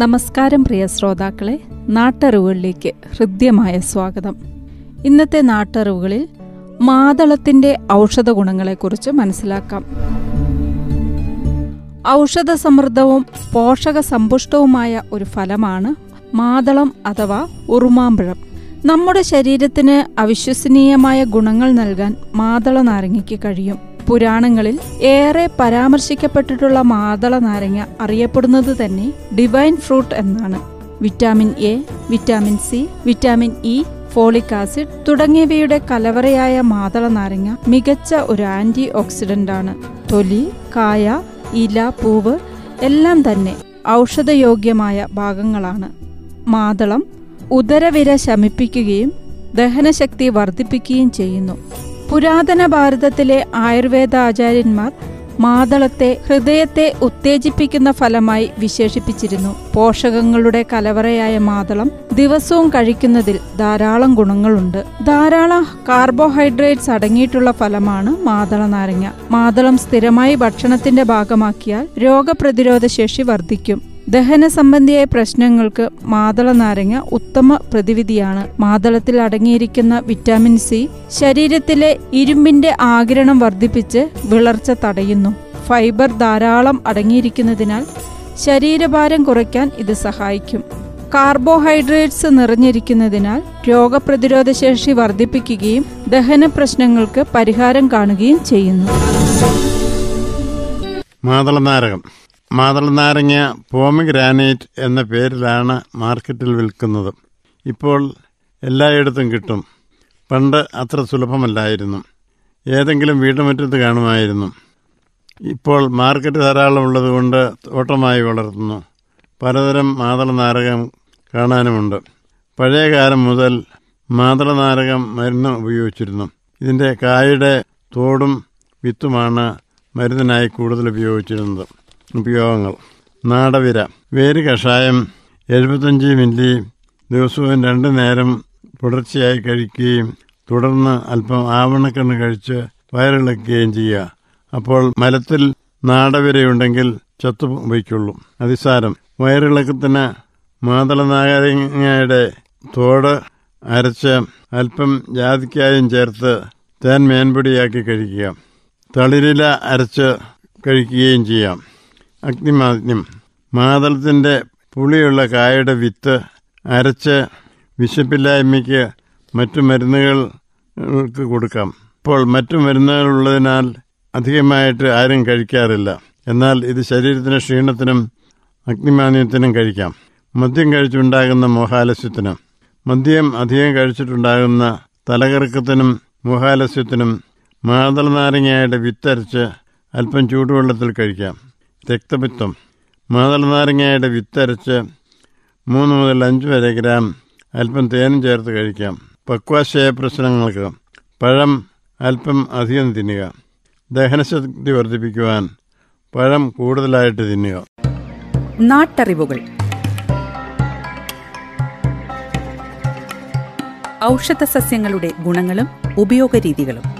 നമസ്കാരം പ്രിയ ശ്രോതാക്കളെ നാട്ടറിവുകളിലേക്ക് ഹൃദ്യമായ സ്വാഗതം. ഇന്നത്തെ നാട്ടറിവുകളിൽ മാതളത്തിന്റെ ഔഷധ ഗുണങ്ങളെക്കുറിച്ച് മനസ്സിലാക്കാം. ഔഷധ സമൃദ്ധവും പോഷക സമ്പുഷ്ടവുമായ ഒരു ഫലമാണ് മാതളം അഥവാ ഉറുമാമ്പഴം. നമ്മുടെ ശരീരത്തിന് അവിശ്വസനീയമായ ഗുണങ്ങൾ നൽകാൻ മാതള നാരങ്ങയ്ക്ക് കഴിയും. പുരാണങ്ങളിൽ ഏറെ പരാമർശിക്കപ്പെട്ടിട്ടുള്ള മാതള നാരങ്ങ അറിയപ്പെടുന്നത് തന്നെ ഡിവൈൻ ഫ്രൂട്ട് എന്നാണ്. Vitamin A vitamin C vitamin E folic acid തുടങ്ങിയവയുടെ കലവറയായ മാതള നാരങ്ങ മികച്ച ഒരു ആന്റി ഓക്സിഡന്റ് ആണ്. തൊലി കായ ഇല പൂവ് എല്ലാം തന്നെ ഔഷധയോഗ്യമായ ഭാഗങ്ങളാണ്. മാതളം ഉദരവിര ശമിപ്പിക്കുകയും ദഹനശക്തി വർദ്ധിപ്പിക്കുകയും ചെയ്യുന്നു. പുരാതന ഭാരതത്തിലെ ആയുർവേദ ആചാര്യന്മാർ മാതളത്തെ ഹൃദയത്തെ ഉത്തേജിപ്പിക്കുന്ന ഫലമായി വിശേഷിപ്പിച്ചിരുന്നു. പോഷകങ്ങളുടെ കലവറയായ മാതളം ദിവസവും കഴിക്കുന്നതിൽ ധാരാളം ഗുണങ്ങളുണ്ട്. ധാരാളം കാർബോഹൈഡ്രേറ്റ്സ് അടങ്ങിയിട്ടുള്ള ഫലമാണ് മാതള നാരങ്ങ. മാതളം സ്ഥിരമായി ഭക്ഷണത്തിന്റെ ഭാഗമാക്കിയാൽ രോഗപ്രതിരോധ ശേഷി വർദ്ധിക്കും. ദഹന സംബന്ധിയായ പ്രശ്നങ്ങൾക്ക് മാതള നാരങ്ങ ഉത്തമ പ്രതിവിധിയാണ്. മാതളത്തിൽ അടങ്ങിയിരിക്കുന്ന വിറ്റാമിൻ സി ശരീരത്തിലെ ഇരുമ്പിന്റെ ആഗിരണം വർദ്ധിപ്പിച്ച് വിളർച്ച തടയുന്നു. ഫൈബർ ധാരാളം അടങ്ങിയിരിക്കുന്നതിനാൽ ശരീരഭാരം കുറയ്ക്കാൻ ഇത് സഹായിക്കും. കാർബോഹൈഡ്രേറ്റ്സ് നിറഞ്ഞിരിക്കുന്നതിനാൽ രോഗപ്രതിരോധ ശേഷി വർദ്ധിപ്പിക്കുകയും ദഹന പ്രശ്നങ്ങൾക്ക് പരിഹാരം കാണുകയും ചെയ്യുന്നു. മാതളനാരകം. മാതളനാരങ്ങ പോമിഗ്രാനൈറ്റ് എന്ന പേരിലാണ് മാർക്കറ്റിൽ വിൽക്കുന്നത്. ഇപ്പോൾ എല്ലായിടത്തും കിട്ടും. പണ്ട് അത്ര സുലഭമല്ലായിരുന്നു. ഏതെങ്കിലും വീട്ടുമുറ്റത്ത് കാണുമായിരുന്നു. ഇപ്പോൾ മാർക്കറ്റ് ധാരാളം ഉള്ളതുകൊണ്ട് തോട്ടമായി വളർത്തുന്നു. പലതരം മാതളനാരകം കാണാനുമുണ്ട്. പഴയ കാലം മുതൽ മാതളനാരകം മരുന്ന് ഉപയോഗിച്ചിരുന്നു. ഇതിന്റെ കായുടെ തോടും വിത്തുമാണ് മരുന്നിനായി കൂടുതൽ ഉപയോഗിച്ചിരുന്നത്. ഉപയോഗങ്ങൾ. നാടവിര. വേര് കഷായം എഴുപത്തഞ്ച് മില്ലി ദിവസവും രണ്ട് നേരം തുടർച്ചയായി കഴിക്കുകയും തുടർന്ന് അല്പം ആവണക്കണ്ണ് കഴിച്ച് വയറിളക്കുകയും ചെയ്യുക. അപ്പോൾ മലത്തിൽ നാടവിരയുണ്ടെങ്കിൽ ചത്തു വയ്ക്കുള്ളൂ അതിസാരം. വയറിളക്കത്തിന് മാതളനാരങ്ങയുടെ തോട് അരച്ച് അല്പം ജാതിക്കായും ചേർത്ത് തേൻ മേൻപൊടിയാക്കി കഴിക്കുക. തളിരില അരച്ച് കഴിക്കുകയും ചെയ്യാം. അഗ്നിമാഗ്നം മാതളത്തിന്റെ പുളിയുള്ള കായയുടെ വിത്ത് അരച്ച് വിശപ്പില്ലായ്മയ്ക്ക് മറ്റു മരുന്നുകൾക്ക് കൊടുക്കാം. ഇപ്പോൾ മറ്റു മരുന്നുകളുള്ളതിനാൽ അധികമായിട്ട് ആരും കഴിക്കാറില്ല. എന്നാൽ ഇത് ശരീരത്തിന് ക്ഷീണത്തിനും അഗ്നിമാന്യത്തിനും കഴിക്കാം. മദ്യം കഴിച്ചുണ്ടാകുന്ന മോഹാലസ്യത്തിനും മദ്യം അധികം കഴിച്ചിട്ടുണ്ടാകുന്ന തലകറക്കത്തിനും മോഹാലസ്യത്തിനും മാതളനാരങ്ങയുടെ വിത്തരച്ച് അല്പം ചൂടുവെള്ളത്തിൽ കഴിക്കാം. രക്തപിത്തം മാതളനാരങ്ങയുടെ വിത്തരച്ച് മൂന്ന് മുതൽ അഞ്ച് വരെ ഗ്രാം അല്പം തേനും ചേർത്ത് കഴിക്കാം. പക്വാശയ പ്രശ്നങ്ങൾക്ക് പഴം അല്പം അധികം തിന്നുക. ദഹനശക്തി വർദ്ധിപ്പിക്കുവാൻ പഴം കൂടുതലായിട്ട് തിന്നുക. നാട്ടറിവുകൾ. ഔഷധ സസ്യങ്ങളുടെ ഗുണങ്ങളും ഉപയോഗരീതികളും.